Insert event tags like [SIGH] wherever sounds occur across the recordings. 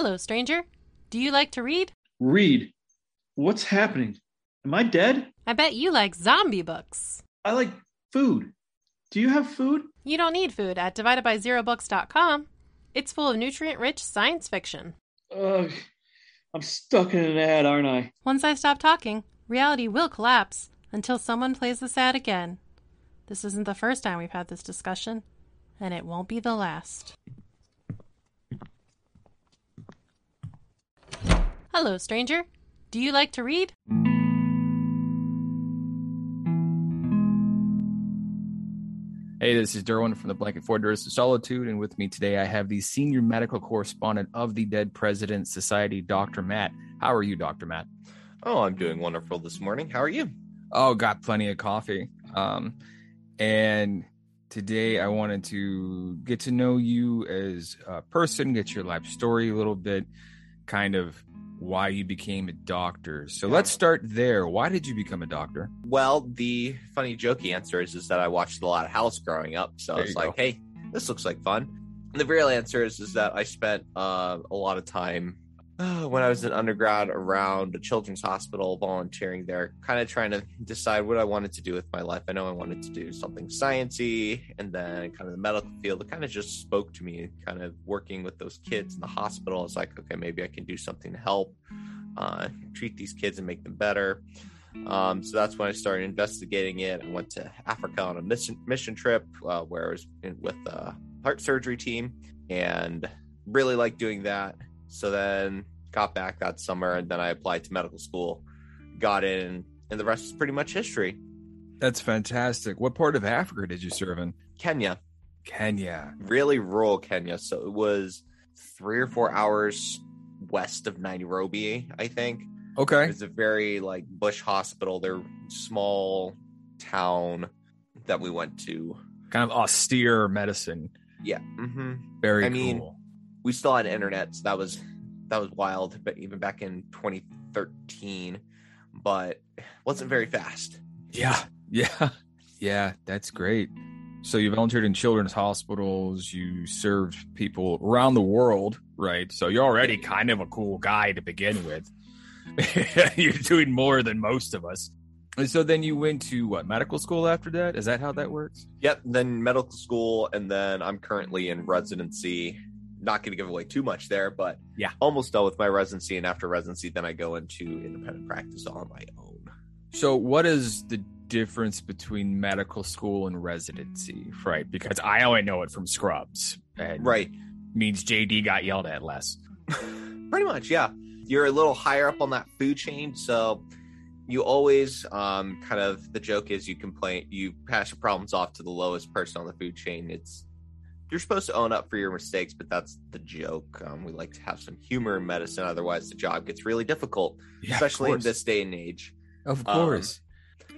Hello, stranger. Do you like to read? Read. What's happening? Am I dead? I bet you like zombie books. I like food. Do you have food? You don't need food at dividedbyzerobooks.com. It's full of nutrient rich science fiction. Ugh. I'm stuck in an ad, aren't I? Once I stop talking, reality will collapse until someone plays this ad again. This isn't the first time we've had this discussion, and it won't be the last. Hello, stranger. Do you like to read? Hey, this is Derwin from the Blanket Fortress of Solitude, and with me today I have the senior medical correspondent of the Dead President Society, Dr. Matt. How are you, Dr. Matt? Oh, I'm doing wonderful this morning. How are you? Oh, got plenty of coffee. Um, and today I wanted to get to know you as a person, get your life story a little bit, kind of why you became a doctor. So let's start there. Why did you become a doctor? Well, the funny jokey answer is, is that I watched a lot of House growing up. So There it's you like, go. hey, this looks like fun. And the real answer is, is that I spent uh, a lot of time [SIGHS] when I was an undergrad around a children's hospital volunteering there, kind of trying to decide what I wanted to do with my life. I know I wanted to do something sciency and then kind of the medical field. It kind of just spoke to me, kind of working with those kids in the hospital. It's like, okay, maybe I can do something to help uh, treat these kids and make them better. Um, so that's when I started investigating it. I went to Africa on a mission mission trip uh, where I was in, with a heart surgery team and really liked doing that. So then got back that summer and then I applied to medical school, got in, and the rest is pretty much history. That's fantastic. What part of Africa did you serve in? Kenya, Kenya. really rural Kenya. So it was three or four hours west of Nairobi, I think. Okay. It's a very like bush hospital. They're small town that we went to. Kind of austere medicine. Yeah. hmm Very I mean, cool. We still had internet, so that was that was wild. But even back in 2013, but wasn't very fast. Yeah. Yeah. Yeah. That's great. So you volunteered in children's hospitals, you served people around the world, right? So you're already kind of a cool guy to begin with. [LAUGHS] you're doing more than most of us. And so then you went to what medical school after that? Is that how that works? Yep. Then medical school, and then I'm currently in residency. Not going to give away too much there, but Yeah. almost done with my residency. And after residency, then I go into independent practice on my own. So what is the difference between medical school and residency, right? Because I only know it from Scrubs. And Right. Means JD got yelled at less. [LAUGHS] Pretty much, yeah. You're a little higher up on that food chain, so you always um, kind of the joke is you complain, you pass your problems off to the lowest person on the food chain. It's you're supposed to own up for your mistakes, but that's the joke. Um, we like to have some humor in medicine, otherwise the job gets really difficult, Yeah, especially in this day and age. Of Um, course.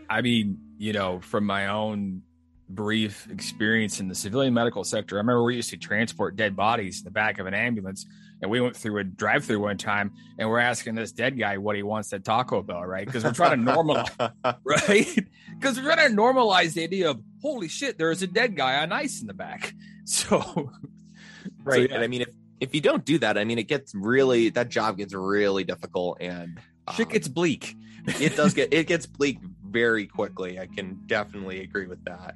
I mean, you know, from my own brief experience in the civilian medical sector, I remember we used to transport dead bodies in the back of an ambulance. And we went through a drive through one time and we're asking this dead guy what he wants at Taco Bell, right? Because we're trying to normalize, [LAUGHS] right? Because we're trying to normalize the idea of, holy shit, there's a dead guy on ice in the back. [LAUGHS] So, right. yeah. And I mean, if if you don't do that, I mean, it gets really that job gets really difficult, and shit um, gets bleak. [LAUGHS] it does get [LAUGHS] it gets bleak very quickly. I can definitely agree with that.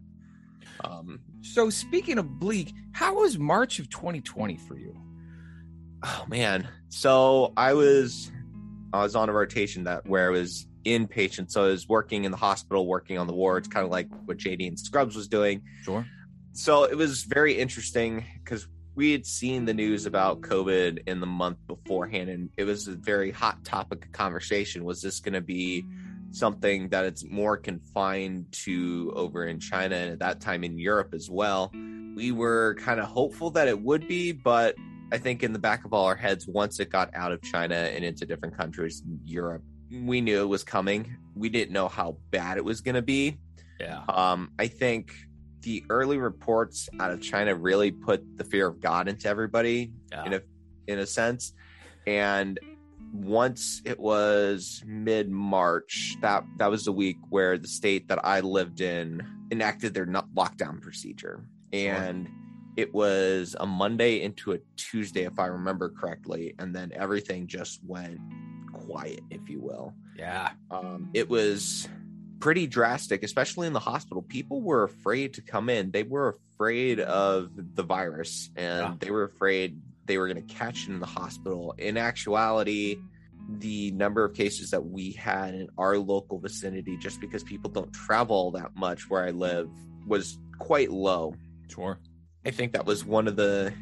Um, So, speaking of bleak, how was March of 2020 for you? oh man, so I was I was on a rotation that where I was inpatient, so I was working in the hospital, working on the wards, kind of like what JD and Scrubs was doing. Sure. So it was very interesting because we had seen the news about COVID in the month beforehand, and it was a very hot topic of conversation. Was this going to be something that it's more confined to over in China and at that time in Europe as well? We were kind of hopeful that it would be, but I think in the back of all our heads, once it got out of China and into different countries in Europe, we knew it was coming. We didn't know how bad it was going to be. Yeah. Um, I think the early reports out of China really put the fear of God into everybody Yeah. in a in a sense. And once it was mid March, that that was the week where the state that I lived in enacted their not lockdown procedure. And it was a Monday into a Tuesday, if I remember correctly, and then everything just went quiet, if you will. Yeah. Um, it was pretty drastic, especially in the hospital. People were afraid to come in. They were afraid of the virus, and Yeah. they were afraid they were going to catch it in the hospital. In actuality, the number of cases that we had in our local vicinity, just because people don't travel that much where I live, was quite low. Sure. I think that was one of the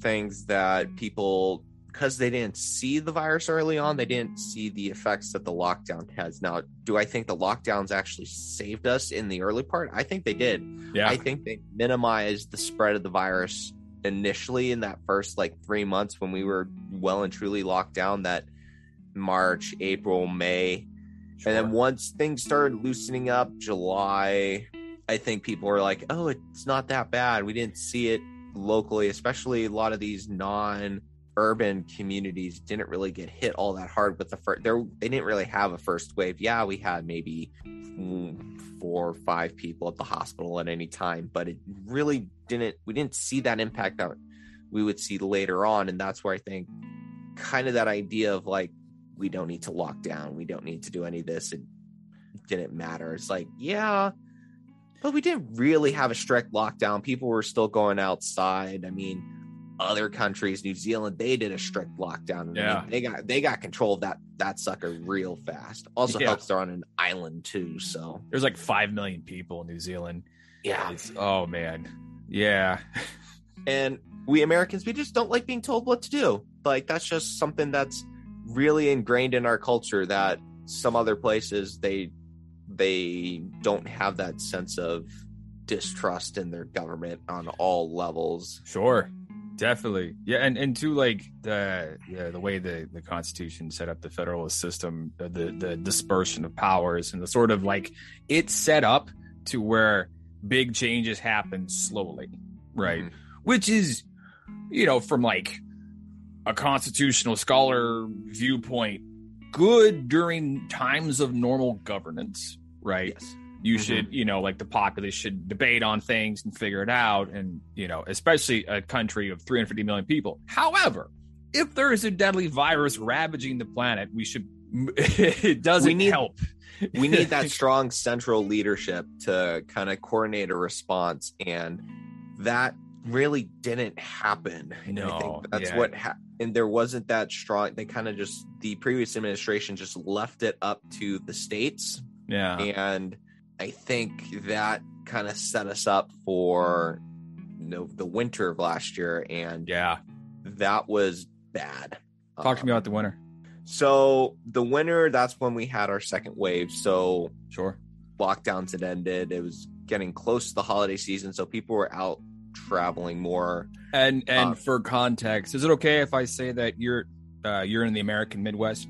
things that people, because they didn't see the virus early on, they didn't see the effects that the lockdown has. Now, do I think the lockdowns actually saved us in the early part? I think they did. Yeah. I think they minimized the spread of the virus initially in that first like three months when we were well and truly locked down that March, April, May. And then once things started loosening up, July, I think people were like, "Oh, it's not that bad." We didn't see it locally, especially a lot of these non-urban communities didn't really get hit all that hard with the first. There, they didn't really have a first wave. Yeah, we had maybe four or five people at the hospital at any time, but it really didn't. We didn't see that impact that we would see later on, and that's where I think kind of that idea of like we don't need to lock down, we don't need to do any of this. It didn't matter. It's like, yeah, but we didn't really have a strict lockdown. People were still going outside. I mean, other countries, New Zealand, they did a strict lockdown. Yeah. they got they got control of that that sucker real fast. Also Yeah. helps they're on an island too. So There's like five million people in New Zealand. yeah, It's, oh man. Yeah. and we Americans, we just don't like being told what to do. Like that's just something that's really ingrained in our culture that some other places they they don't have that sense of distrust in their government on all levels. Sure. Definitely. Yeah, and and to like the the, the way the the Constitution set up the federalist system, uh, the the dispersion of powers, and the sort of like it's set up to where big changes happen slowly, right? Mhm. Which is, you know, from like a constitutional scholar viewpoint, good during times of normal governance, right? Yes. You Mhm. should you know like the populace should debate on things and figure it out and you know especially a country of 350 million people. However if there is a deadly virus ravaging the planet we should [LAUGHS] it doesn't We need- help. we need that [LAUGHS] strong central leadership to kind of coordinate a response and that really didn't happen. And i No, think that's yeah. what ha- and there wasn't that strong they kind of just the previous administration just left it up to the states. Yeah. And i think that kind of set us up for you know the winter of last year and yeah that was bad talk to me Um, about the winter so the winter that's when we had our second wave so sure lockdowns had ended. It was getting close to the holiday season, so people were out traveling more. and and Uh, for context is it okay if i say that you're uh you're in the american midwest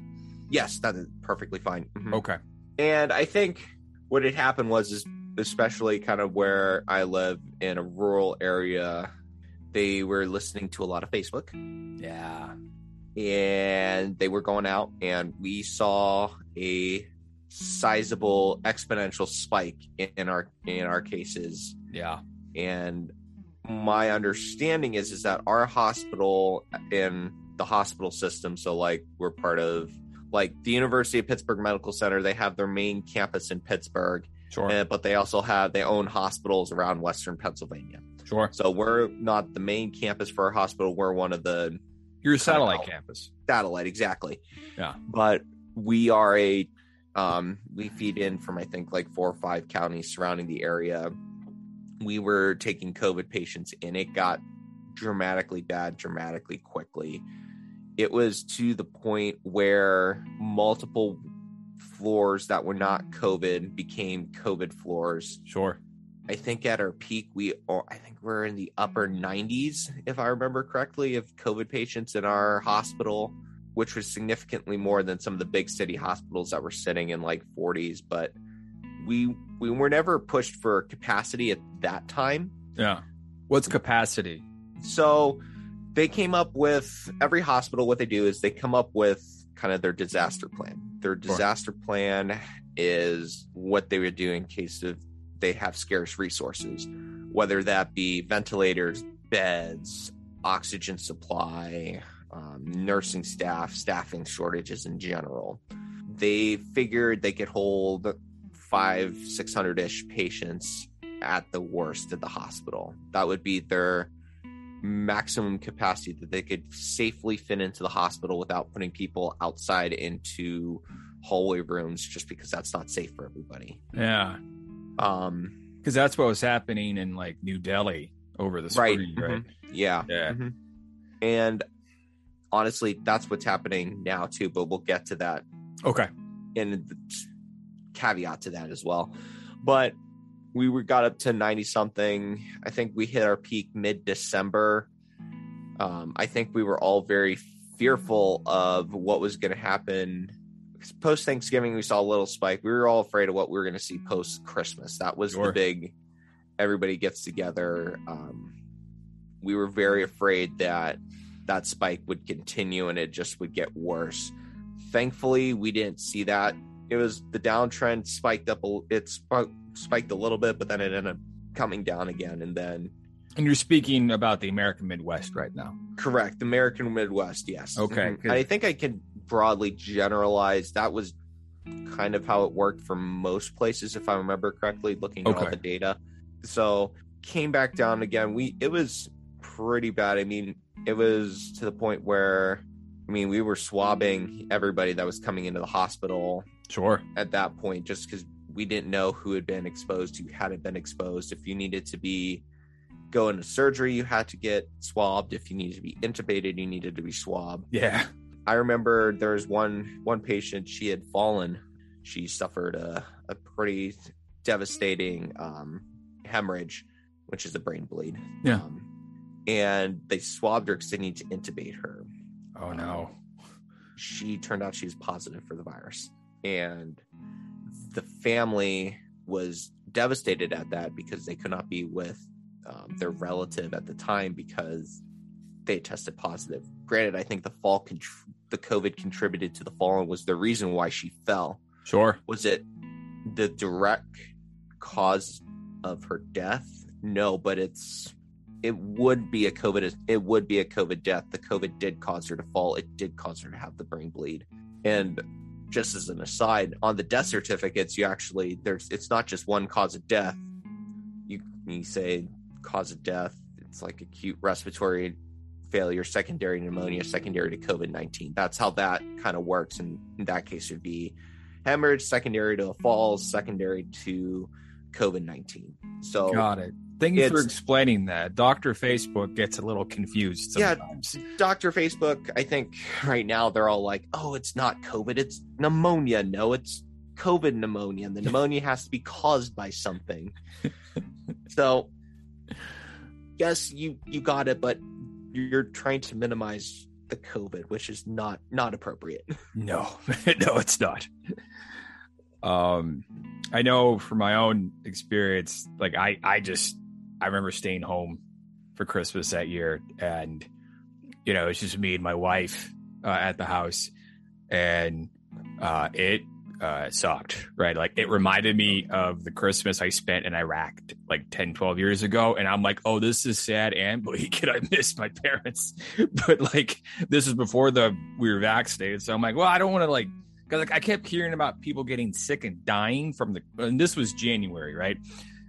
Yes, that is perfectly fine. Mhm. okay And I think what had happened was, is especially kind of where I live in a rural area, they were listening to a lot of Facebook. Yeah. And they were going out, and we saw a sizable exponential spike in our in our cases. Yeah. And my understanding is is that our hospital in the hospital system so like we're part of like the university of pittsburgh medical center they have their main campus in pittsburgh sure. uh, but they also have they own hospitals around western pennsylvania. Sure. So we're not the main campus for our hospital we're one of the you're a satellite campus. Satellite exactly. Yeah. but we are a um we feed in from i think like four or five counties surrounding the area. We were taking covid patients and it got dramatically bad dramatically quickly it was to the point where multiple floors that were not covid became covid floors sure I think at our peak, we are, I think we're in the upper 90s, if I remember correctly, of COVID patients in our hospital, which was significantly more than some of the big city hospitals that were sitting in like 40s. But we we were never pushed for capacity at that time. yeah what's capacity So they came up with every hospital. What they do is they come up with kind of their disaster plan. Their disaster plan is what they would do in case of they have scarce resources, whether that be ventilators, beds, oxygen supply, um, nursing staff, staffing shortages in general. They figured they could hold five, 600 ish patients at the worst at the hospital. That would be their maximum capacity that they could safely fit into the hospital without putting people outside into hallway rooms just because that's not safe for everybody. Yeah. Um, because that's what was happening in like New Delhi over the spring, right? mhm. Yeah. Yeah. Mhm. And honestly, that's what's happening now too, but we'll get to that Okay. And the caveat to that as well. But we were got up to 90 something. I think we hit our peak mid December. Um, I think we were all very fearful of what was going to happen. Post Thanksgiving, we saw a little spike. We were all afraid of what we were going to see post Christmas. That was Sure. the big, everybody gets together. Um, we were very afraid that that spike would continue and it just would get worse. Thankfully, we didn't see that. It was the downtrend spiked up. a- It spiked a little bit, but then it ended up coming down again. And then, And you're speaking about the American Midwest right now. correct, American Midwest, yes. Okay. I think I can broadly generalize that was kind of how it worked for most places, if I remember correctly, looking at all the data. So came back down again. We it was pretty bad. I mean, it was to the point where I mean, we were swabbing everybody that was coming into the hospital Sure. at that point just because we didn't know who had been exposed, who hadn't been exposed. If you needed to be go into surgery, you had to get swabbed. If you needed to be intubated, you needed to be swabbed. Yeah. I remember there was one one patient. She had fallen. She suffered a, a pretty devastating um, hemorrhage, which is a brain bleed. Yeah. Um, and they swabbed her because they need to intubate her. Oh no. She turned out she was positive for the virus, and the family was devastated at that because they could not be with um, their relative at the time because they tested positive. Granted, I think the fall, contr- the COVID contributed to the fall and was the reason why she fell. Sure. Was it the direct cause of her death? No, but it's it would be a COVID. It would be a COVID death. The COVID did cause her to fall. It did cause her to have the brain bleed. And just as an aside, on the death certificates, you actually there's it's not just one cause of death. You you say cause of death. It's like acute respiratory failure, secondary pneumonia, secondary to COVID nineteen. That's how that kind of works. And in that case, would be hemorrhage, secondary to a fall, secondary to COVID nineteen. So Got it. Thank you for explaining that. Doctor Facebook gets a little confused Yeah. Dr. Facebook, I think right now they're all like, oh, it's not COVID, it's pneumonia. No, it's COVID pneumonia. And the [LAUGHS] pneumonia has to be caused by something. so, yes, you you got it, but you're trying to minimize the COVID, which is not not appropriate. [LAUGHS] No, [LAUGHS] no, it's not. Um, I know from my own experience, like I, I just, I remember staying home for Christmas that year, and you know, it's just me and my wife uh, at the house, and uh, it uh, sucked, right? Like it reminded me of the Christmas I spent in Iraq like 10, 12 years ago, and I'm like, oh, this is sad and [LAUGHS] bleak, and I miss my parents, [LAUGHS] but like this is before the we were vaccinated, so I'm like, well, I don't want to like because like I kept hearing about people getting sick and dying from the, and this was January, right?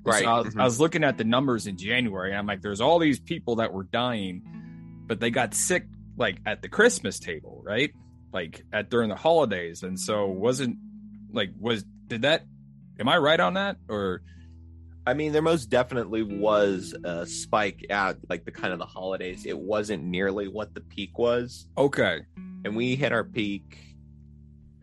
And so Right. I was, Mhm. I was looking at the numbers in January, and I'm like, there's all these people that were dying, but they got sick like at the Christmas table, right? Like at during the holidays, and so wasn't like was did that? Am I right on that or? I mean, there most definitely was a spike at like the kind of the holidays. It wasn't nearly what the peak was. Okay, and we hit our peak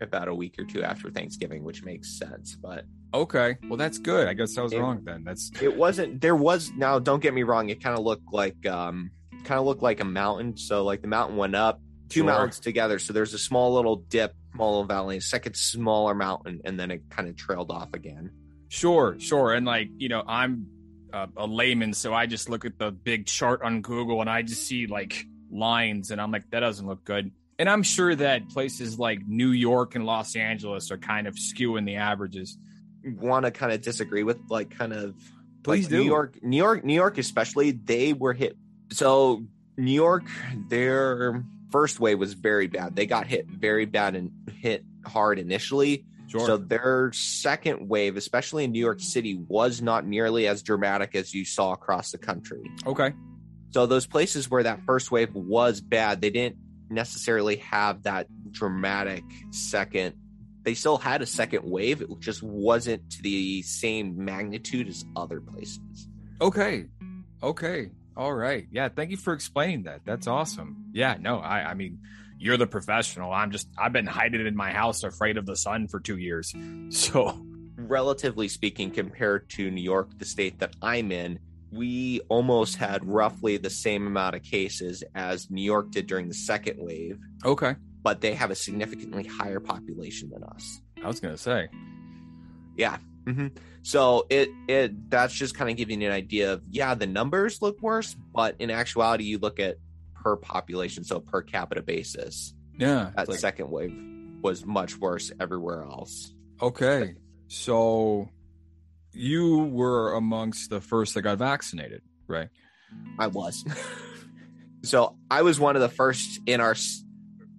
about a week or two after Thanksgiving, which makes sense. But okay, well that's good. I guess I was It- wrong then. That's it wasn't. There was now. Don't get me wrong. It kind of looked like um, kind of looked like a mountain. So like the mountain went up, two Sure. mountains together. So there's a small little dip, small little valley, a second smaller mountain, and then it kind of trailed off again. Sure, sure. And like, you know, I'm a, a layman, so I just look at the big chart on Google and I just see like lines and I'm like, that doesn't look good. And I'm sure that places like New York and Los Angeles are kind of skewing the averages. Want to kind of disagree with like kind of Please like do. New York, New York, New York, especially they were hit So New York, their first wave was very bad. They got hit very bad and hit hard initially. Sure. So their second wave, especially in New York City, was not nearly as dramatic as you saw across the country. okay. So those places where that first wave was bad, they didn't necessarily have that dramatic second. They still had a second wave. It just wasn't to the same magnitude as other places. Okay. Okay. All right. Yeah. Thank you for explaining that. That's awesome. Yeah. No, I, I mean, you're the professional. I'm just, I've been hiding in my house afraid of the sun for two years. [LAUGHS] So, Relatively speaking, compared to New York, the state that I'm in, we almost had roughly the same amount of cases as New York did during the second wave, okay. But they have a significantly higher population than us. I was going to say, Yeah. hmm So it it that's just kind of giving you an idea of yeah, the numbers look worse, but in actuality, you look at per population, so per capita basis, yeah. that like- second wave was much worse everywhere else. okay. So you were amongst the first that got vaccinated, right? I was. [LAUGHS] so I was one of the first in our,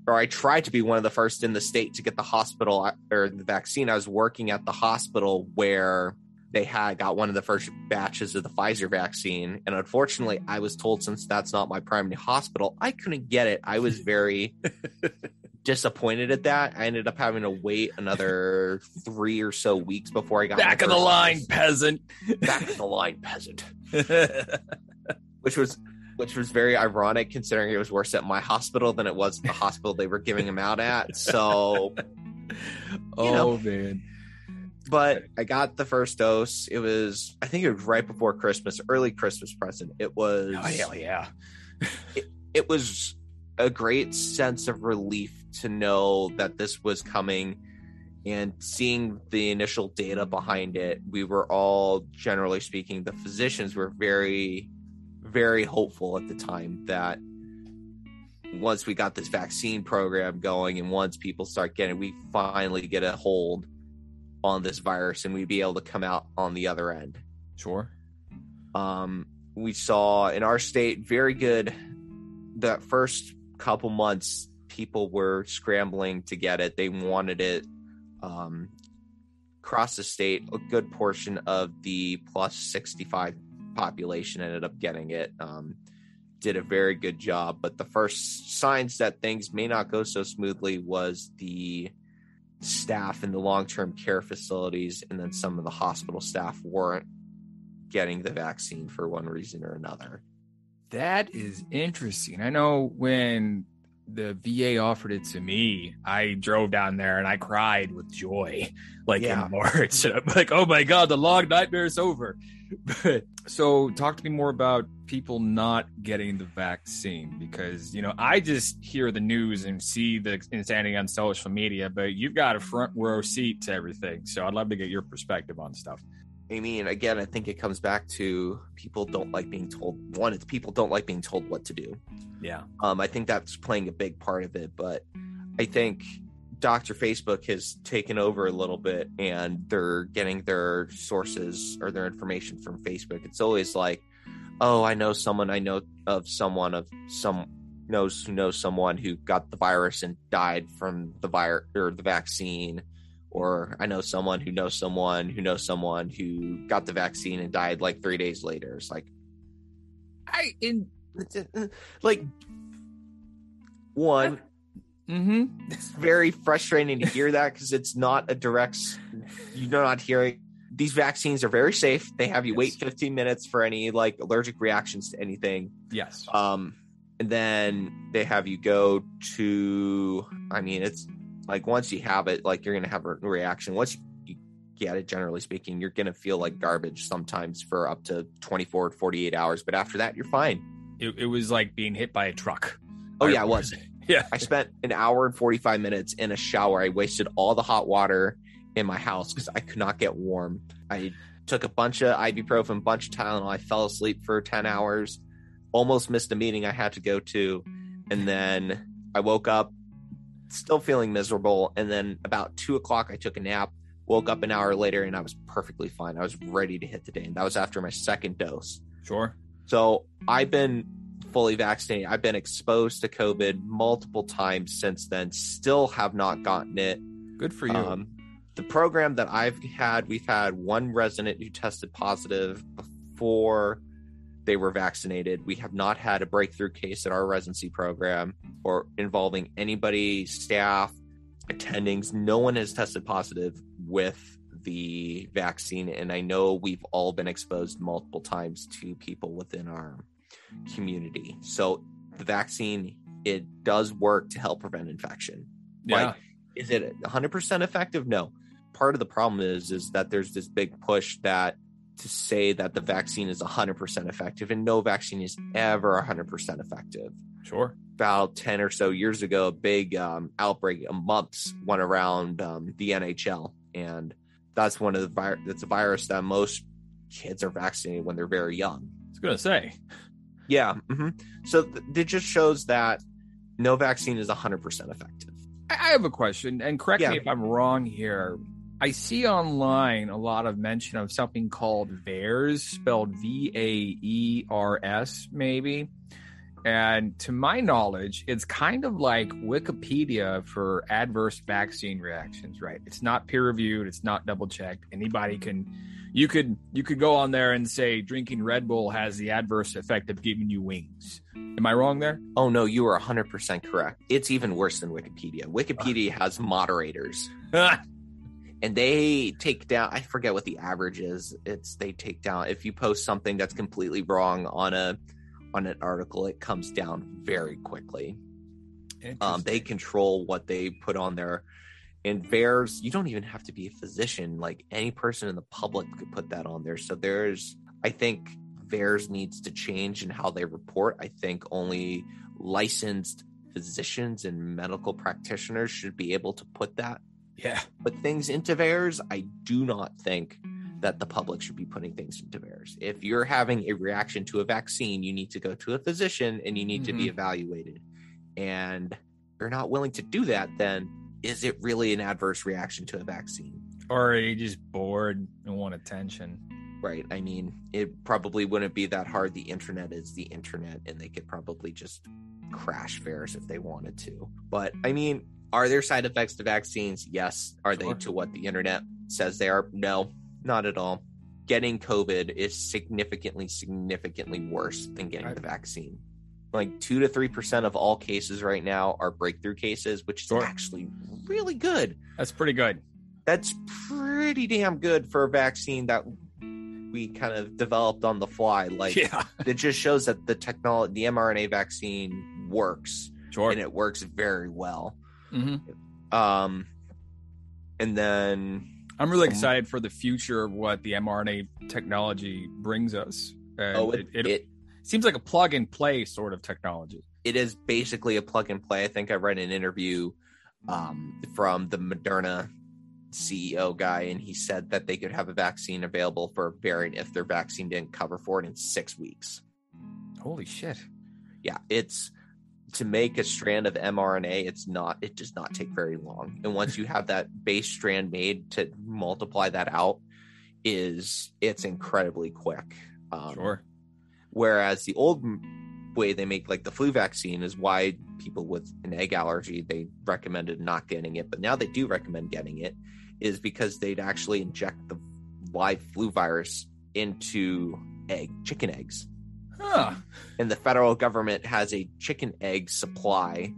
or I tried to be one of the first in the state to get the hospital uh, or the vaccine. I was working at the hospital where they had got one of the first batches of the Pfizer vaccine. And unfortunately, I was told since that's not my primary hospital, I couldn't get it. I was very [LAUGHS] disappointed at that. I ended up having to wait another three or so weeks before I got Back of the line, peasant. Back of the line, peasant which was which was very ironic considering it was worse at my hospital than it was at the hospital they were giving him out at. [LAUGHS] So, oh know. man. but I got the first dose. It was I think it was right before Christmas, early Christmas present. It was Oh hell yeah. [LAUGHS] it was a great sense of relief to know that this was coming and seeing the initial data behind it we were all generally speaking the physicians were very very hopeful at the time that once we got this vaccine program going and once people start getting we finally get a hold on this virus and we'd be able to come out on the other end Sure. um, we saw in our state very good that first couple months people were scrambling to get it they wanted it um, across the state a good portion of the plus 65 population ended up getting it um, did a very good job but the first signs that things may not go so smoothly was the staff in the long-term care facilities and then some of the hospital staff weren't getting the vaccine for one reason or another. That is interesting. I know when the VA offered it to me, I drove down there and I cried with joy, [LAUGHS] like Yeah. in March. And I'm like, oh my God, the long nightmare is over. [LAUGHS] But so talk to me more about people not getting the vaccine because, you know, I just hear the news and see the insanity on social media, but you've got a front row seat to everything. So I'd love to get your perspective on stuff. I mean, again, I think it comes back to people don't like being told. One, it's people don't like being told what to do. Yeah. Um, I think that's playing a big part of it, but I think Dr. Facebook has taken over a little bit and they're getting their sources or their information from Facebook. It's always like, oh, I know someone, I know of someone of some knows who knows someone who got the virus and died from the virus or the vaccine. Or I know someone who knows someone who knows someone who got the vaccine and died like three days later. It's like, I in [LAUGHS] like one, mm-hmm. it's very frustrating to hear that because it's not a direct you're not hearing these vaccines are very safe they have you wait 15 minutes for any like allergic reactions to anything Yes. um and then they have you go to i mean it's like once you have it like you're gonna have a reaction once you get it generally speaking you're gonna feel like garbage sometimes for up to 24 48 hours but after that you're fine It, it was like being hit by a truck. Oh, yeah, it was. [LAUGHS] Yeah. I spent an hour and 45 minutes in a shower. I wasted all the hot water in my house because I could not get warm. I took a bunch of ibuprofen, bunch of Tylenol. I fell asleep for 10 hours, almost missed a meeting I had to go to. And then I woke up still feeling miserable. And then about two o'clock, I took a nap, woke up an hour later, and I was perfectly fine. I was ready to hit the day. And that was after my second dose. Sure. So I've been fully vaccinated. I've been exposed to COVID multiple times since then. Still have not gotten it. Good for you. Um, the program that I've had, we've had one resident who tested positive before they were vaccinated. We have not had a breakthrough case at our residency program or involving anybody, staff, attendings. No one has tested positive with the vaccine. And I know we've all been exposed multiple times to people within our community. So the vaccine, it does work to help prevent infection. yeah. Like, is it 100% effective? No. Part of the problem is is that there's this big push that to say that the vaccine is 100% effective and no vaccine is ever 100% effective. sure. About 10 or so years ago, a big um, outbreak of mumps went around um, the NHL. And that's one of the virus, that's a virus that most kids are vaccinated when they're very young. I was gonna say. Yeah. hmm So th- it just shows that no vaccine is 100% effective. I I have a question, and correct Yeah. me if I'm wrong here. I see online a lot of mention of something called VAERS, spelled V A E R S, maybe. And to my knowledge, it's kind of like Wikipedia for adverse vaccine reactions, right? It's not peer reviewed, it's not double checked. Anybody can you could you could go on there and say drinking Red Bull has the adverse effect of giving you wings. Am I wrong there? Oh no, you are 100% correct. It's even worse than Wikipedia. Wikipedia has moderators [LAUGHS] and they take down I forget what the average is. It's they take down if you post something that's completely wrong on a on an article, it comes down very quickly. Um, they control what they put on there. And VAERS, you don't even have to be a physician. Like any person in the public could put that on there. So there's, I think VAERS needs to change in how they report. I think only licensed physicians and medical practitioners should be able to put that, yeah. put things into VAERS. I do not think that the public should be putting things into VAERS. If you're having a reaction to a vaccine, you need to go to a physician and you need to be mm-hmm. evaluated. And you're not willing to do that, then is it really an adverse reaction to a vaccine? Or are you just bored and want attention? Right. I mean, it probably wouldn't be that hard. The internet is the internet, and they could probably just crash VAERS if they wanted to. But I mean, are there side effects to vaccines? Yes. Are they to what the internet says they are? No, not at all. Getting COVID is significantly, significantly worse than getting Right. the vaccine. Like two to three percent of all cases right now are breakthrough cases, which is Sure. actually really good That's pretty good. that's pretty damn good for a vaccine that we kind of developed on the fly. Like yeah. [LAUGHS] it just shows that the technology, the mRNA vaccine works Sure. and it works very well. Hmm Um, and then I'm really excited for the future of what the mRNA technology brings us. And oh, it, it, it seems like a plug and play sort of technology. it is basically a plug and play. I think I read an interview um, from the Moderna CEO guy, and he said that they could have a vaccine available for a variant if their vaccine didn't cover for it in six weeks. Holy shit. yeah, it's to make a strand of mRNA, it's not, it does not take very long. And once you have that base strand made to multiply that out, is it's incredibly quick. Um, Sure. Whereas the old way they make like the flu vaccine is why people with an egg allergy they recommended not getting it, but now they do recommend getting it, is because they'd actually inject the live flu virus into egg chicken eggs Huh. and the federal government has a chicken egg supply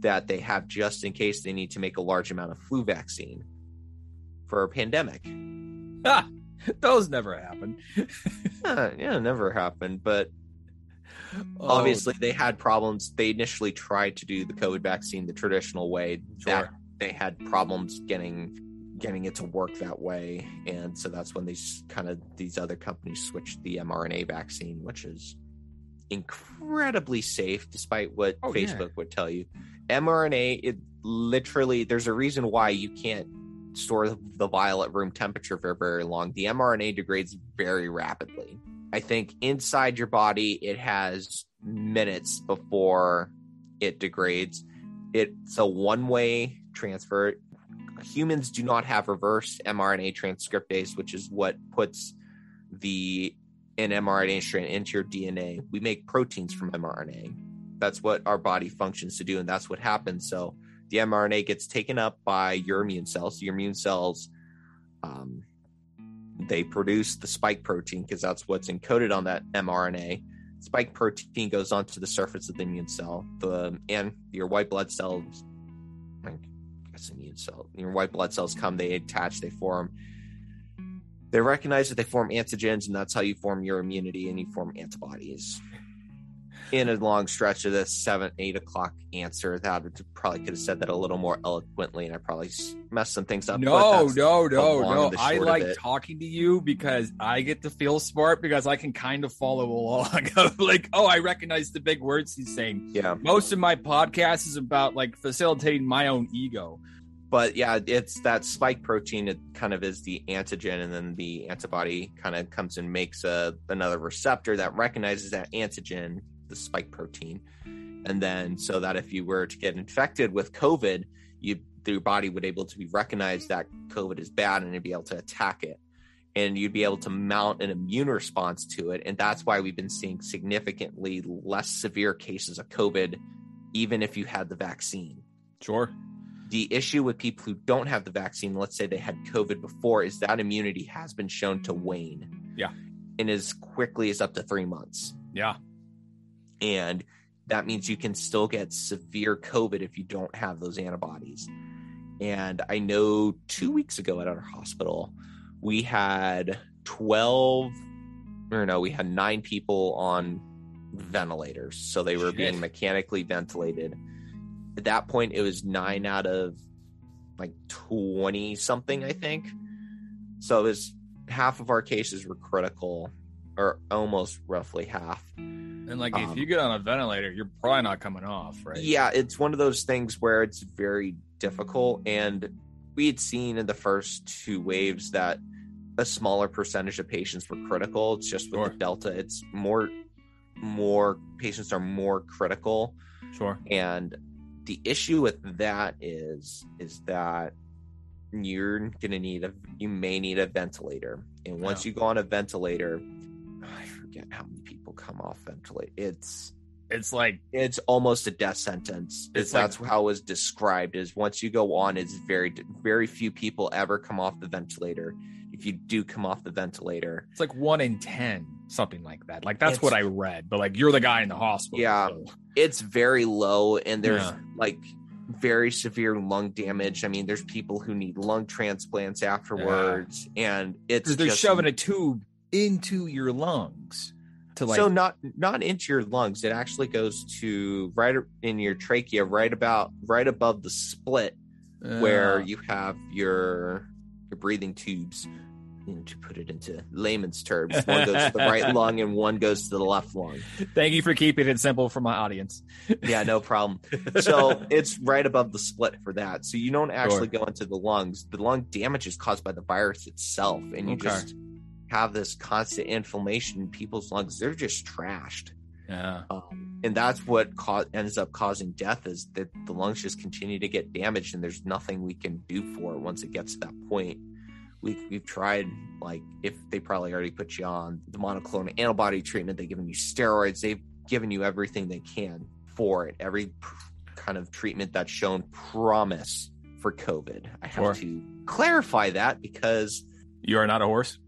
that they have just in case they need to make a large amount of flu vaccine for a pandemic. Ah, those never happen. Yeah, [LAUGHS] yeah, never happened, but Oh, obviously they had problems. They initially tried to do the COVID vaccine the traditional way. Sure. they had problems getting getting it to work that way, and so that's when these kind of these other companies switched the mRNA vaccine, which is incredibly safe, despite what Oh, yeah. Facebook would tell you. mRNA, it literally there's a reason why you can't store the vial at room temperature for very long. The mRNA degrades very rapidly. I think inside your body, it has minutes before it degrades. It's a one way transfer. Humans do not have reverse mRNA transcriptase, which is what puts the an mRNA strand into your DNA. We make proteins from mRNA. That's what our body functions to do, and that's what happens. So the mRNA gets taken up by your immune cells. Your immune cells, um, they produce the spike protein because that's what's encoded on that mRNA. Spike protein goes onto the surface of the immune cell. The and your white blood cells, I guess immune cell, your white blood cells come, they attach, they form. They recognize that they form antigens, and that's how you form your immunity and you form antibodies in a long stretch of this seven, eight o'clock answer. That probably could have said that a little more eloquently, and I probably messed some things up. No, no, no, no. I like talking to you because I get to feel smart because I can kind of follow along. [LAUGHS] like, oh, I recognize the big words he's saying. Yeah. Most of my podcast is about like facilitating my own ego. But yeah, it's that spike protein. It kind of is the antigen, and then the antibody kind of comes and makes a another receptor that recognizes that antigen the spike protein. And then so that if you were to get infected with COVID, you your body would able to be recognize that COVID is bad and you'd be able to attack it. And you'd be able to mount an immune response to it. And that's why we've been seeing significantly less severe cases of COVID, even if you had the vaccine. Sure. The issue with people who don't have the vaccine, let's say they had COVID before, is that immunity has been shown to wane. Yeah. And as quickly as up to three months. Yeah and that means you can still get severe COVID if you don't have those antibodies. And I know two weeks ago at our hospital, we had 12, or no, we had nine people on ventilators. So they were Shit. being mechanically ventilated. At that point, it was nine out of like 20 something, I think. So it was half of our cases were critical, or almost roughly half and like, um, if you get on a ventilator, you're probably not coming off, right? Yeah, it's one of those things where it's very difficult. And we had seen in the first two waves that a smaller percentage of patients were critical. It's just with sure. the Delta, it's more, more patients are more critical. Sure. And the issue with that is, is that you're gonna need a, you may need a ventilator, and once yeah. you go on a ventilator, I forget how many people come off ventilate. It's it's like it's almost a death sentence. It's that's like, how it was described. Is once you go on, it's very very few people ever come off the ventilator. If you do come off the ventilator, it's like one in ten, something like that. Like that's what I read. But like you're the guy in the hospital. Yeah, so. it's very low, and there's yeah. like very severe lung damage. I mean, there's people who need lung transplants afterwards, yeah. and it's they're just, shoving a tube into your lungs to like so not not into your lungs it actually goes to right in your trachea right about right above the split uh, where you have your your breathing tubes to put it into layman's terms one goes to the right [LAUGHS] lung and one goes to the left lung thank you for keeping it simple for my audience yeah no problem so [LAUGHS] it's right above the split for that so you don't actually sure. go into the lungs the lung damage is caused by the virus itself and you okay. just have this constant inflammation in people's lungs, they're just trashed. Yeah. Um, and that's what co- ends up causing death is that the lungs just continue to get damaged and there's nothing we can do for it once it gets to that point. We, we've tried, like, if they probably already put you on the monoclonal antibody treatment, they've given you steroids, they've given you everything they can for it, every kind of treatment that's shown promise for COVID. I have sure. to clarify that because you are not a horse.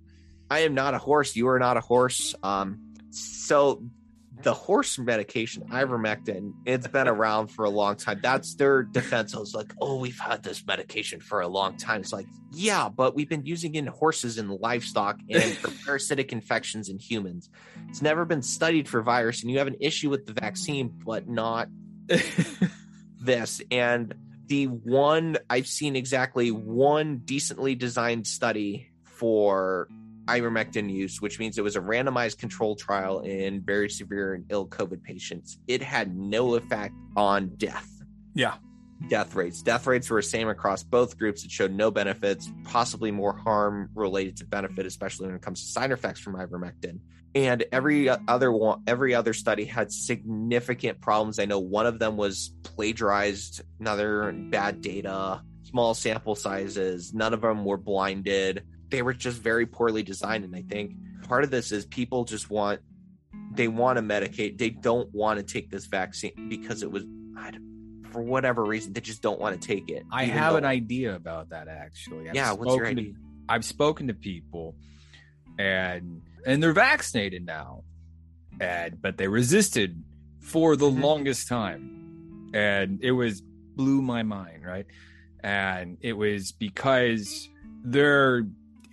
I am not a horse. You are not a horse. Um, so the horse medication, ivermectin, it's been around for a long time. That's their defense. I was like, oh, we've had this medication for a long time. It's like, yeah, but we've been using it in horses and livestock and for [LAUGHS] parasitic infections in humans. It's never been studied for virus, and you have an issue with the vaccine, but not [LAUGHS] this. And the one I've seen exactly one decently designed study for ivermectin use, which means it was a randomized control trial in very severe and ill COVID patients. It had no effect on death. Yeah. Death rates. Death rates were the same across both groups. It showed no benefits, possibly more harm related to benefit, especially when it comes to side effects from ivermectin. And every other one, every other study had significant problems. I know one of them was plagiarized, another bad data, small sample sizes. None of them were blinded they were just very poorly designed. And I think part of this is people just want they want to medicate. They don't want to take this vaccine because it was for whatever reason they just don't want to take it. I have though- an idea about that actually. I've Yeah, what's your spoken to- idea? I've spoken to people and and they're vaccinated now. And but they resisted for the Mhm. longest time. And it was blew my mind, right? And it was because they're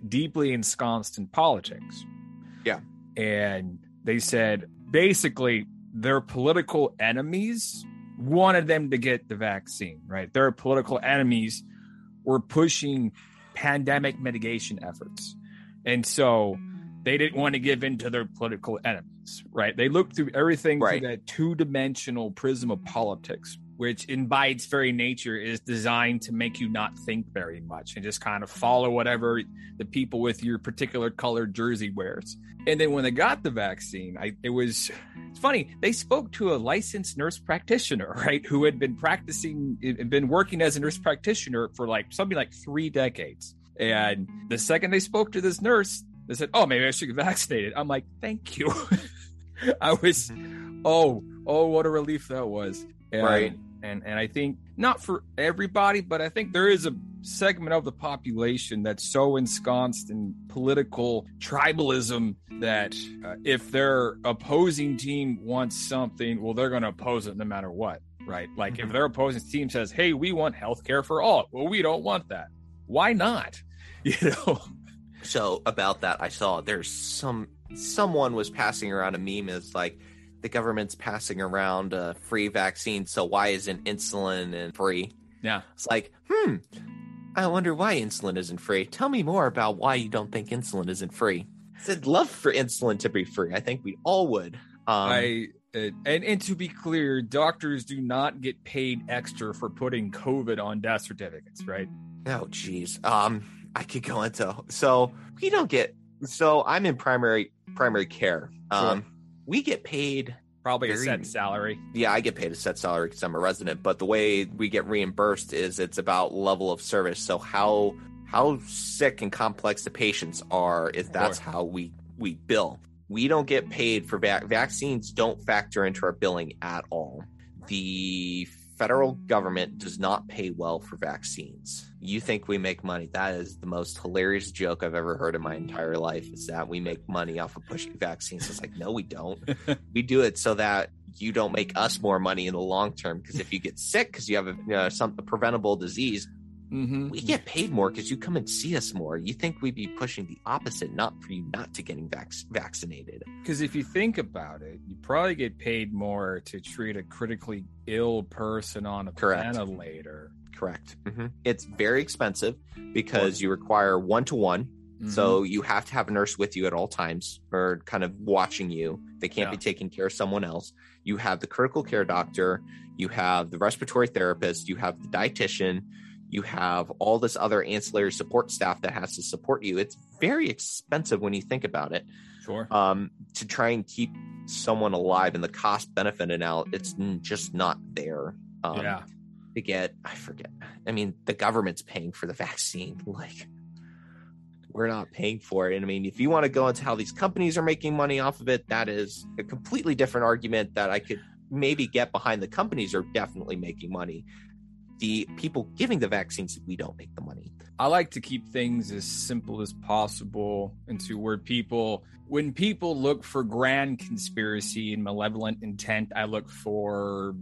deeply ensconced in politics. Yeah. And they said basically their political enemies wanted them to get the vaccine, right? Their political enemies were pushing pandemic mitigation efforts. And so they didn't want to give in to their political enemies, right? They looked through everything Right. through that two dimensional prism of politics, which in by its very nature is designed to make you not think very much and just kind of follow whatever the people with your particular colored jersey wears. And then when they got the vaccine, I, it was it's funny. They spoke to a licensed nurse practitioner, [LAUGHS] right, who had been practicing, had been working as a nurse practitioner for like something like three decades. And the second they spoke to this nurse, they said, "Oh, maybe I should get vaccinated." I'm like, "Thank you." [LAUGHS] I was, oh, oh, what a relief that was. And, Right. And and I think not for everybody, but I think there is a segment of the population that's so ensconced in political tribalism that uh, if their opposing team wants something, well, they're going to oppose it no matter what, right? Like if Mhm. their opposing team says, "Hey, we want health care for all," well, we don't want that. Why not? [LAUGHS] You know? So about that, I saw there's some someone was passing around a meme as like the government's passing around a free vaccine, so why isn't insulin and free? Yeah. It's like, hmm, I wonder why insulin isn't free. Tell me more about why you don't think insulin isn't free. I'd love for insulin to be free. I think we all would. Um, I uh, and and to be clear, doctors do not get paid extra for putting COVID on death certificates, right? Oh, geez. Um, I could go into so we don't get. So I'm in primary primary care. Um, we get paid. Probably a set salary. Yeah, I get paid a set salary because I'm a resident. But the way we get reimbursed is it's about level of service. So how how sick and complex the patients are is that's how we we bill. We don't get paid for vac- vaccines. Don't factor into our billing at all. The federal government does not pay well for vaccines. You think we make money? That is the most hilarious joke I've ever heard in my entire life. Is that we make money off of pushing vaccines? It's like no, we don't. [LAUGHS] we do it so that you don't make us more money in the long term. Because if you get sick because you have a, you know, some a preventable disease, Mm-hmm. we get paid more because you come and see us more. You think we'd be pushing the opposite, not for you not to getting vac- vaccinated. Because if you think about it, you probably get paid more to treat a critically ill person on a Correct. ventilator. Correct. hmm It's very expensive because you require one to one. Mm-hmm. So you have to have a nurse with you at all times or kind of watching you. They can't Yeah. be taking care of someone else. You have the critical care doctor, you have the respiratory therapist, you have the dietitian, you have all this other ancillary support staff that has to support you. It's very expensive when you think about it. sure. Um, to try and keep someone alive and the cost benefit analysis, it's just not there. Um, yeah. to get i forget i mean the government's paying for the vaccine [LAUGHS] like we're not paying for it and i mean if you want to go into how these companies are making money off of it that is a completely different argument that i could maybe get behind the companies are definitely making money the people giving the vaccines we don't make the money I like to keep things as simple as possible into where people, when people look for grand conspiracy and malevolent intent, I look for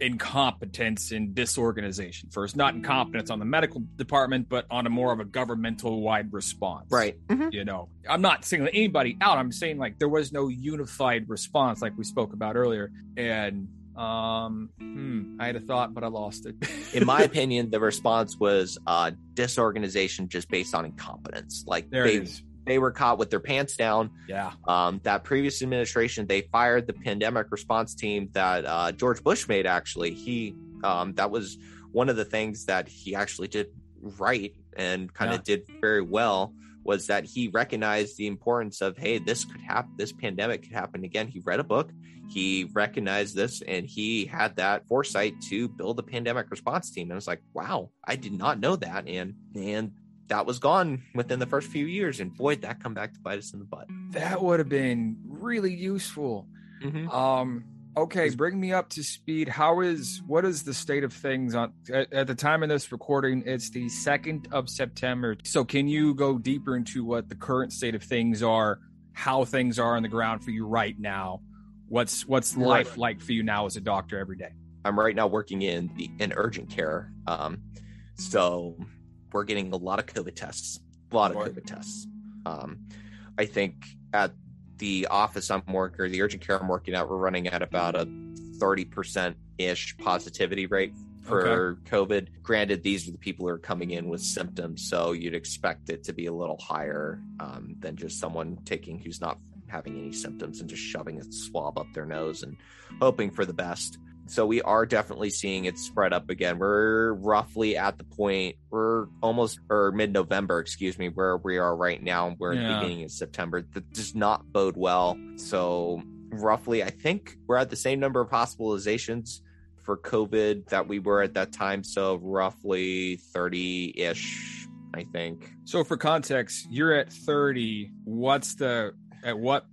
incompetence and disorganization first. Not incompetence on the medical department, but on a more of a governmental wide response. right mm-hmm. You know, I'm not singling anybody out. I'm saying like there was no unified response, like we spoke about earlier. And um, hmm, I had a thought, but I lost it. [LAUGHS] in my opinion the response was uh disorganization just based on incompetence like there they they were caught with their pants down Yeah. Um, that previous administration, they fired the pandemic response team that uh, George Bush made. Actually, he um, that was one of the things that he actually did right and kind of Yeah. did very well was that he recognized the importance of hey, this could happen, this pandemic could happen again. He read a book, he recognized this, and he had that foresight to build a pandemic response team. And I was like, wow, I did not know that, and and that was gone within the first few years, and boy, that come back to bite us in the butt. That would have been really useful. Mhm. Um, okay, bring me up to speed. How is what is the state of things on at, at the time of this recording? It's the second of September. So, can you go deeper into what the current state of things are? How things are on the ground for you right now? What's what's life like for you now as a doctor every day? I'm right now working in the in urgent care. Um, so we're getting a lot of COVID tests, a lot of. COVID tests. Um, I think at the office I'm working, or the urgent care I'm working at, we're running at about a 30% ish positivity rate for COVID. Granted, these are the people who are coming in with symptoms, so you'd expect it to be a little higher um, than just someone taking who's not having any symptoms and just shoving a swab up their nose and hoping for the best. So we are definitely seeing it spread up again. We're roughly at the point we're almost or mid-November, excuse me, where we are right now. We're in the beginning of September. That does not bode well. So roughly, I think we're at the same number of hospitalizations for COVID that we were at that time. So roughly 30-ish, I think. So, for context, you're at 30. What's the at what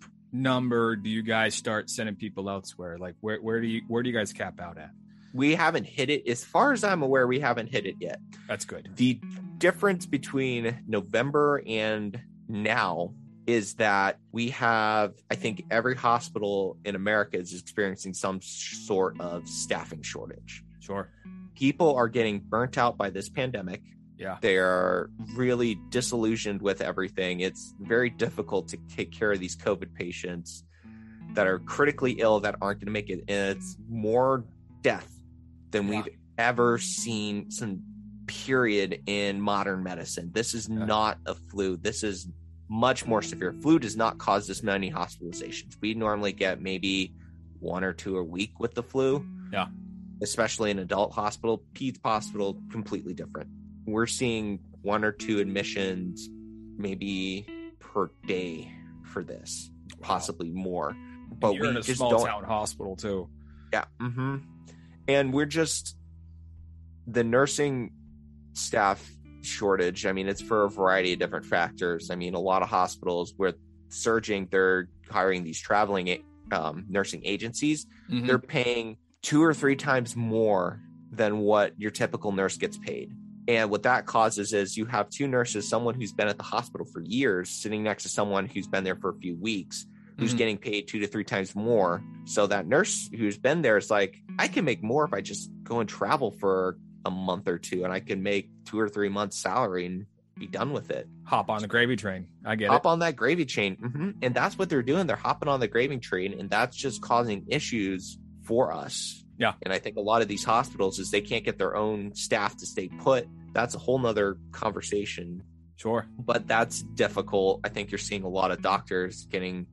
number do you guys start sending people elsewhere? Like, where where do you where do you guys cap out at? We haven't hit it. As far as I'm aware, we haven't hit it yet. That's good. the difference between November and now is that we have, I think, every hospital in America is experiencing some sort of staffing shortage. Sure. People are getting burnt out by this pandemic. Yeah. They are really disillusioned with everything. It's very difficult to take care of these COVID patients that are critically ill that aren't going to make it. And it's more death than Yeah. we've ever seen some period in modern medicine. This is Yeah. not a flu. This is much more severe. Flu does not cause this many hospitalizations. We normally get maybe one or two a week with the flu. Yeah. Especially in adult hospital, peds hospital, completely different. We're seeing one or two admissions maybe per day for this, possibly more. But you're we in a just small don't town hospital too. yeah. hmm And we're just the nursing staff shortage. I mean, it's for a variety of different factors. I mean, a lot of hospitals where surging, they're hiring these traveling um, nursing agencies. Mhm. They're paying two or three times more than what your typical nurse gets paid. And what that causes is you have two nurses, someone who's been at the hospital for years, sitting next to someone who's been there for a few weeks who's Mhm. getting paid two to three times more. So that nurse who's been there is like, I can make more if I just go and travel for a month or two and I can make two or three months salary and be done with it. Hop on the gravy train. I get Hop it. on that gravy chain. hmm And that's what they're doing. They're hopping on the gravy train and that's just causing issues for us. Yeah. And I think a lot of these hospitals is they can't get their own staff to stay put. That's a whole nother conversation Sure. but that's difficult. I think you're seeing a lot of doctors getting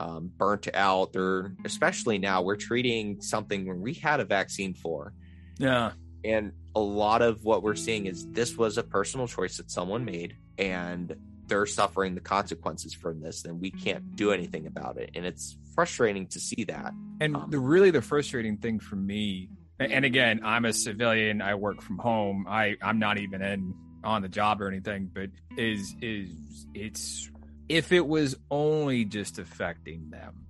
um, burnt out. They're especially now we're treating something where we had a vaccine for, Yeah. and a lot of what we're seeing is this was a personal choice that someone made, and they're suffering the consequences from this, and we can't do anything about it. And it's frustrating to see that. And Um, the really the frustrating thing for me, and again, I'm a civilian. I work from home. I I'm not even in on the job or anything, but is is it's if it was only just affecting them,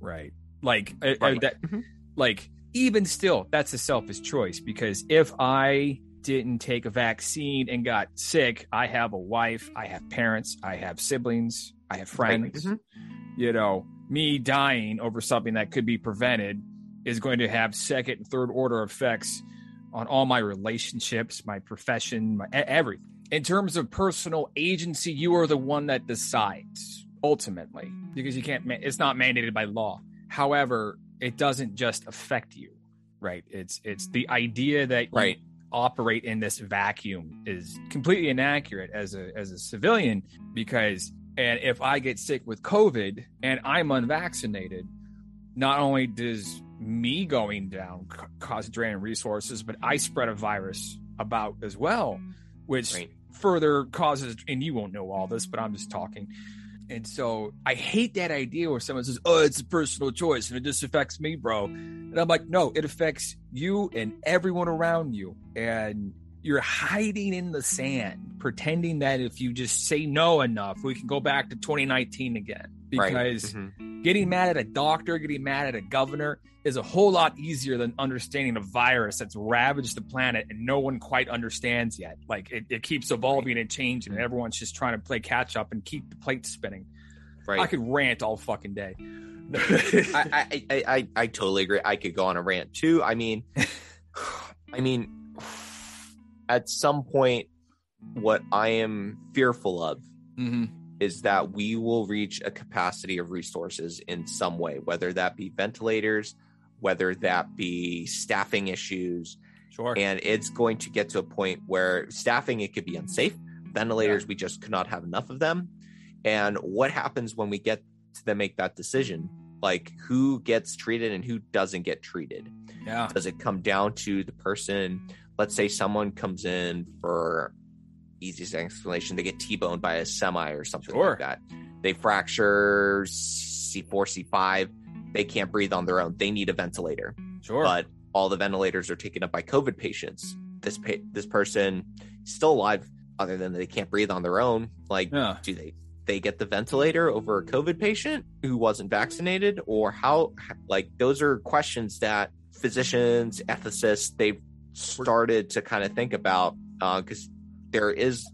right? Like uh, uh, Right. that, Mhm. like even still, that's a selfish choice because if I didn't take a vaccine and got sick, I have a wife, I have parents, I have siblings, I have friends Mhm. you know, me dying over something that could be prevented is going to have second and third order effects on all my relationships, my profession, my everything. In terms of personal agency, you are the one that decides ultimately because you can't, it's not mandated by law. However, it doesn't just affect you, right? It's, it's the idea that you Right. operate in this vacuum is completely inaccurate as a, as a civilian because and if I get sick with COVID and I'm unvaccinated, not only does me going down c- cause draining resources, but I spread a virus about as well, which Right. further causes, and you won't know all this, but I'm just talking. And so I hate that idea where someone says, Oh, it's a personal choice and it just affects me, bro. And I'm like, No, it affects you and everyone around you. And you're hiding in the sand, pretending that if you just say no enough, we can go back to 2019 again. Right. Because Mhm. getting mad at a doctor, getting mad at a governor is a whole lot easier than understanding a virus that's ravaged the planet and no one quite understands yet. Like it, it keeps evolving and changing, and everyone's just trying to play catch up and keep the plate spinning. right. I could rant all fucking day. [LAUGHS] I, I, I, I, I totally agree. I could go on a rant too. I mean, [SIGHS] I mean, at some point, what I am fearful of Mhm. is that we will reach a capacity of resources in some way, whether that be ventilators, whether that be staffing issues, Sure. and it's going to get to a point where staffing it could be unsafe. Ventilators, we just could not have enough of them. And what happens when we get to then make that decision? Like who gets treated and who doesn't get treated? yeah. Does it come down to the person? Let's say someone comes in for easiest explanation, they get T-boned by a semi or something Sure. like that. They fracture C4, C5. They can't breathe on their own. They need a ventilator Sure. but all the ventilators are taken up by COVID patients. This pa- this person is still alive, other than they can't breathe on their own. Like, yeah. do they they get the ventilator over a COVID patient who wasn't vaccinated, or how? Like, those are questions that physicians, ethicists, they've started to kind of think about because there is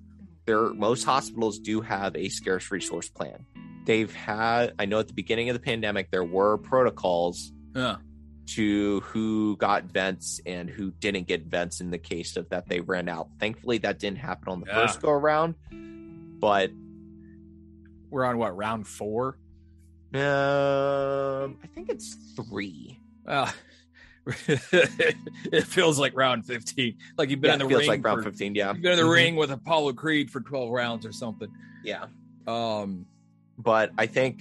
there most hospitals do have a scarce resource plan. They've had, I know at the beginning of the pandemic, there were protocols Yeah. to who got vents and who didn't get vents in the case of that they ran out. Thankfully, that didn't happen on the Yeah. first go around. But We're on what round four? um, I think it's three. Well, [LAUGHS] it feels like round 15. Like you've been Yeah, in the feels ring. like round for, fifteen. Yeah, You've been in the Mhm. ring with Apollo Creed for 12 rounds or something. Yeah, Um, but I think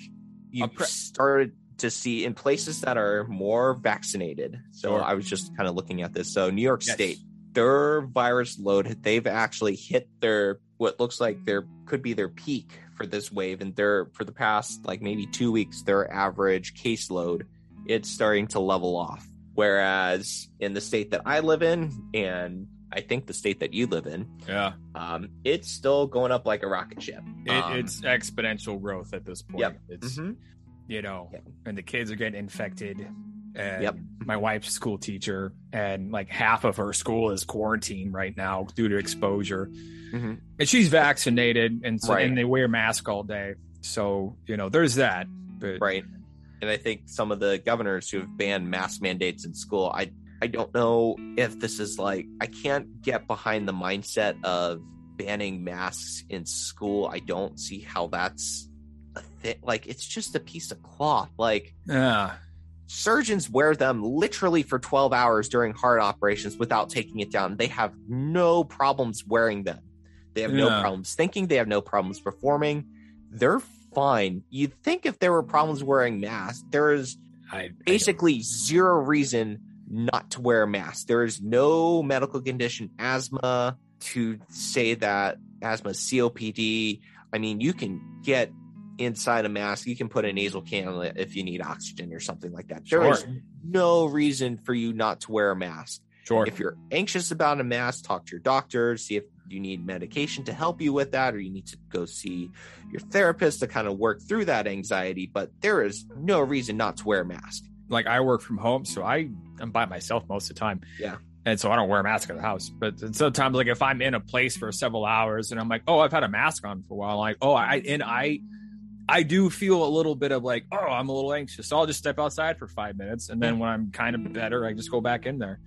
you pre- started to see in places that are more vaccinated. So Sure. I was just kind of looking at this. So New York Yes. State, their virus load, they've actually hit their what looks like there could be their peak for this wave, and they're for the past like maybe two weeks, their average caseload it's starting to level off. Whereas in the state that I live in, and I think the state that you live in, yeah, um, it's still going up like a rocket ship. it, Um, it's exponential growth at this point. Yep. It's mhm. you know, Yep. and the kids are getting infected. And Yep. my wife's school teacher, and like half of her school is quarantined right now due to exposure. Mhm. And she's vaccinated, and so Right. and they wear masks all day. So you know, there's that. But right and i think some of the governors who have banned mask mandates in school i i don't know if this is like i can't get behind the mindset of banning masks in school. I don't see how that's a thing like it's just a piece of cloth. Like yeah, surgeons wear them literally for 12 hours during heart operations without taking it down. They have no problems wearing them. They have no problems thinking. They have no problems performing. They're fine. You'd think if there were problems wearing masks there is I, I basically zero reason not to wear a mask. There is no medical condition asthma to say that asthma copd i mean you can get inside a mask. You can put a nasal cannula if you need oxygen or something like that. There is Sure. no reason for you not to wear a mask. Sure. if you're anxious about a mask talk to your doctor see if you need medication to help you with that or you need to go see your therapist to kind of work through that anxiety but there is no reason not to wear a mask like I work from home, so I am by myself most of the time. Yeah. And so I don't wear a mask at the house. But sometimes, like if I'm in a place for several hours and I'm like, oh, I've had a mask on for a while, like, oh, I and I, I do feel a little bit of like, oh, I'm a little anxious. So I'll just step outside for five minutes, and then when I'm kind of better, I just go back in there.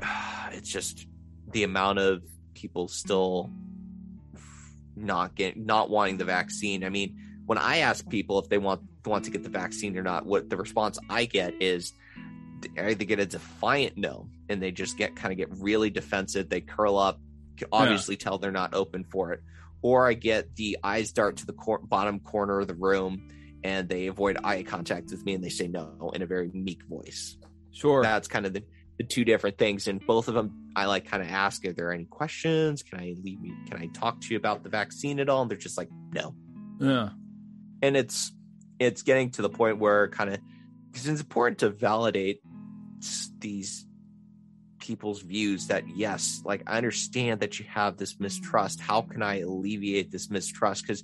[SIGHS] it's just the amount of people still not get not wanting the vaccine. I mean, when I ask people if they want want to get the vaccine or not, what the response I get is I either get a defiant no, and they just get kind of get really defensive. They curl up, obviously tell they're not open for it, or I get the eyes dart to the cor- bottom corner of the room and they avoid eye contact with me and they say no in a very meek voice Sure. that's kind of the, the two different things and both of them i like kind of ask are there are any questions can i leave you can i talk to you about the vaccine at all and they're just like no yeah. and it's it's getting to the point where kind of because it's important to validate these people's views that yes, like I understand that you have this mistrust. How can I alleviate this mistrust? Because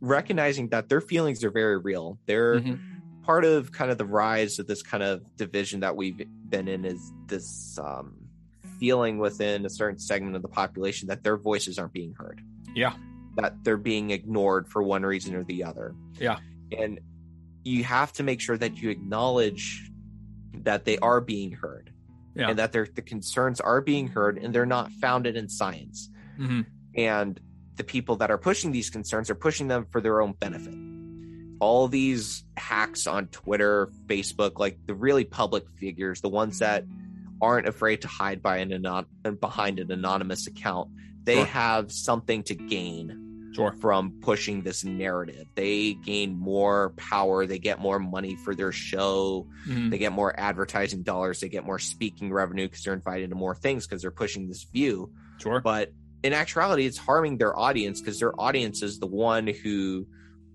recognizing that their feelings are very real. They're Mhm. Part of kind of the rise of this kind of division that we've been in is this um, feeling within a certain segment of the population that their voices aren't being heard. Yeah. That they're being ignored for one reason or the other. Yeah. And you have to make sure that you acknowledge that they are being heard Yeah. and that their the concerns are being heard and they're not founded in science. Mhm. And the people that are pushing these concerns are pushing them for their own benefit. All these hacks on Twitter, Facebook, like the really public figures, the ones that aren't afraid to hide by an anon- behind an anonymous account, they Sure. have something to gain Sure. from pushing this narrative. They gain more power, they get more money for their show, Mhm. they get more advertising dollars, they get more speaking revenue because they're invited to more things because they're pushing this view. Sure. But in actuality, it's harming their audience because their audience is the one who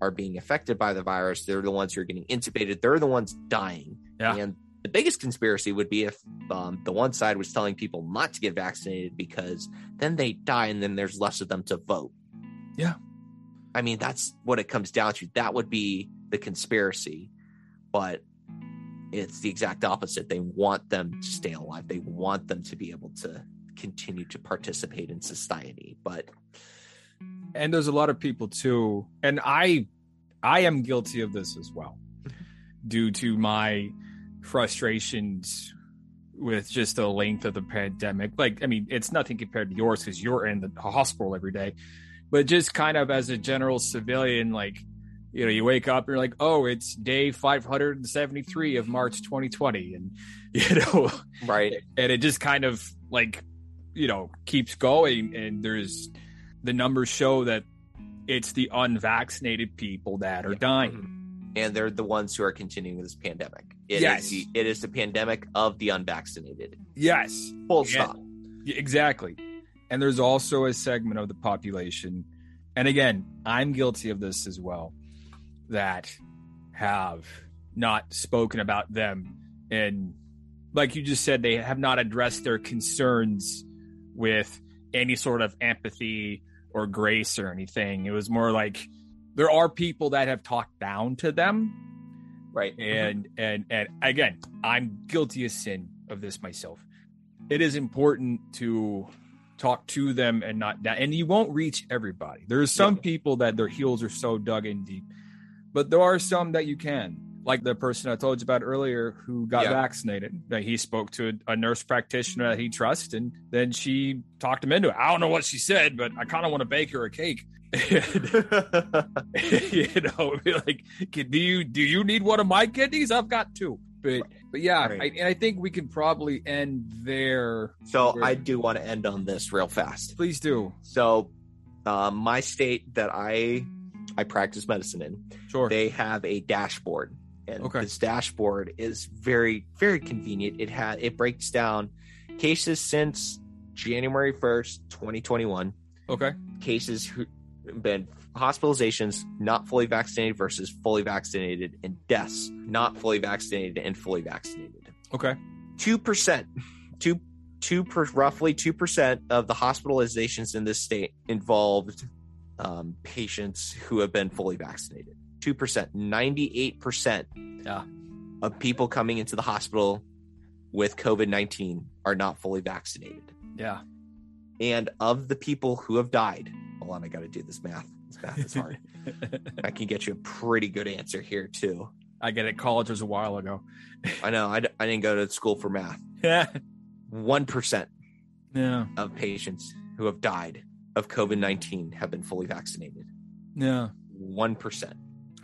are being affected by the virus. They're the ones who are getting intubated. They're the ones dying. Yeah. And the biggest conspiracy would be if um, the one side was telling people not to get vaccinated because then they die and then there's less of them to vote. Yeah. I mean, that's what it comes down to. That would be the conspiracy. But it's the exact opposite. They want them to stay alive. They want them to be able to continue to participate in society. But and there's a lot of people too and i i am guilty of this as well [LAUGHS] due to my frustrations with just the length of the pandemic. Like i mean it's nothing compared to yours because you're in the hospital every day but just kind of as a general civilian like you know you wake up and you're like oh it's day 573 of march 2020 and [LAUGHS] you know right, and it just kind of like you know keeps going and there's the numbers show that it's the unvaccinated people that are dying mm-hmm. and they're the ones who are continuing this pandemic. It is Yes. the, it is the pandemic of the unvaccinated. yes Full Yeah. stop. Yeah, exactly and there's also a segment of the population and again i'm guilty of this as well that have not spoken about them and like you just said they have not addressed their concerns with any sort of empathy or grace or anything. It was more like there are people that have talked down to them. Right. Mm-hmm. and and and again i'm guilty of sin of this myself. It is important to talk to them and not down and you won't reach everybody. There's some Yeah. people that their heels are so dug in deep but there are some that you can like the person i told you about earlier who got Yeah. vaccinated that he spoke to a, a nurse practitioner that he trusts and then she talked him into it. I don't know what she said but i kind of want to bake her a cake. [LAUGHS] [LAUGHS] You know [LAUGHS] be like "Can- do you do you need one of my kidneys? I've got two. But but yeah Right. I, and i think we can probably end there. So I do want to end on this real fast. please do. So, um, my state that I I practice medicine in, sure. they have a dashboard, and Okay. this dashboard is very very convenient. It had it breaks down cases since January first, twenty twenty one, okay cases who been hospitalizations not fully vaccinated versus fully vaccinated, and deaths not fully vaccinated and fully vaccinated. okay two percent, two two per, roughly two percent of the hospitalizations in this state involved um, patients who have been fully vaccinated. Two percent, ninety eight percent Yeah. of people coming into the hospital with COVID nineteen are not fully vaccinated, yeah and of the people who have died, hold on, I got to do this math. This math is hard. [LAUGHS] I can get you a pretty good answer here too. i get it college was a while ago I know I, d- I didn't go to school for math. yeah One percent yeah of patients who have died of COVID 19 have been fully vaccinated. yeah 1%.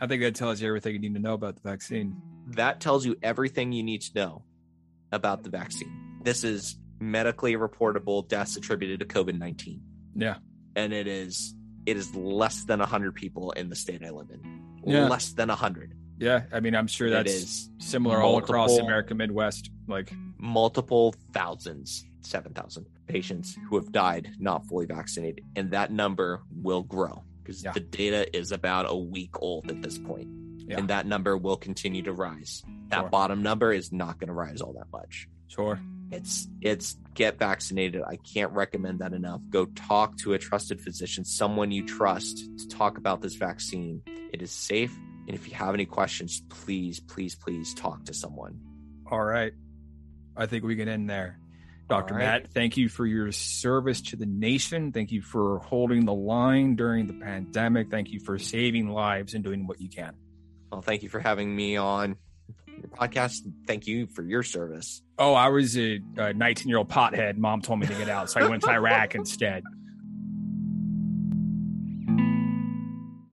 I think that tells you everything you need to know about the vaccine That tells you everything you need to know about the vaccine. This is medically reportable deaths attributed to COVID 19. yeah And it is. It is less than 100 people in the state I live in. Yeah. Less than 100. yeah i mean i'm sure that's is similar all across america midwest like multiple thousands, 7,000 patients who have died not fully vaccinated. And that number will grow because Yeah. the data is about a week old at this point. Yeah. and that number will continue to rise. That Sure. bottom number is not going to rise all that much. Sure. It's it's get vaccinated. I can't recommend that enough. Go talk to a trusted physician, someone you trust to talk about this vaccine. It is safe, and if you have any questions, please, please, please talk to someone. All right. I think we can end there. Dr. Right. Matt, thank you for your service to the nation. Thank you for holding the line during the pandemic. Thank you for saving lives and doing what you can. Well, thank you for having me on your podcast. Thank you for your service. Oh, I was a 19 year old pothead. Mom told me to get out, so I went to Iraq [LAUGHS] instead.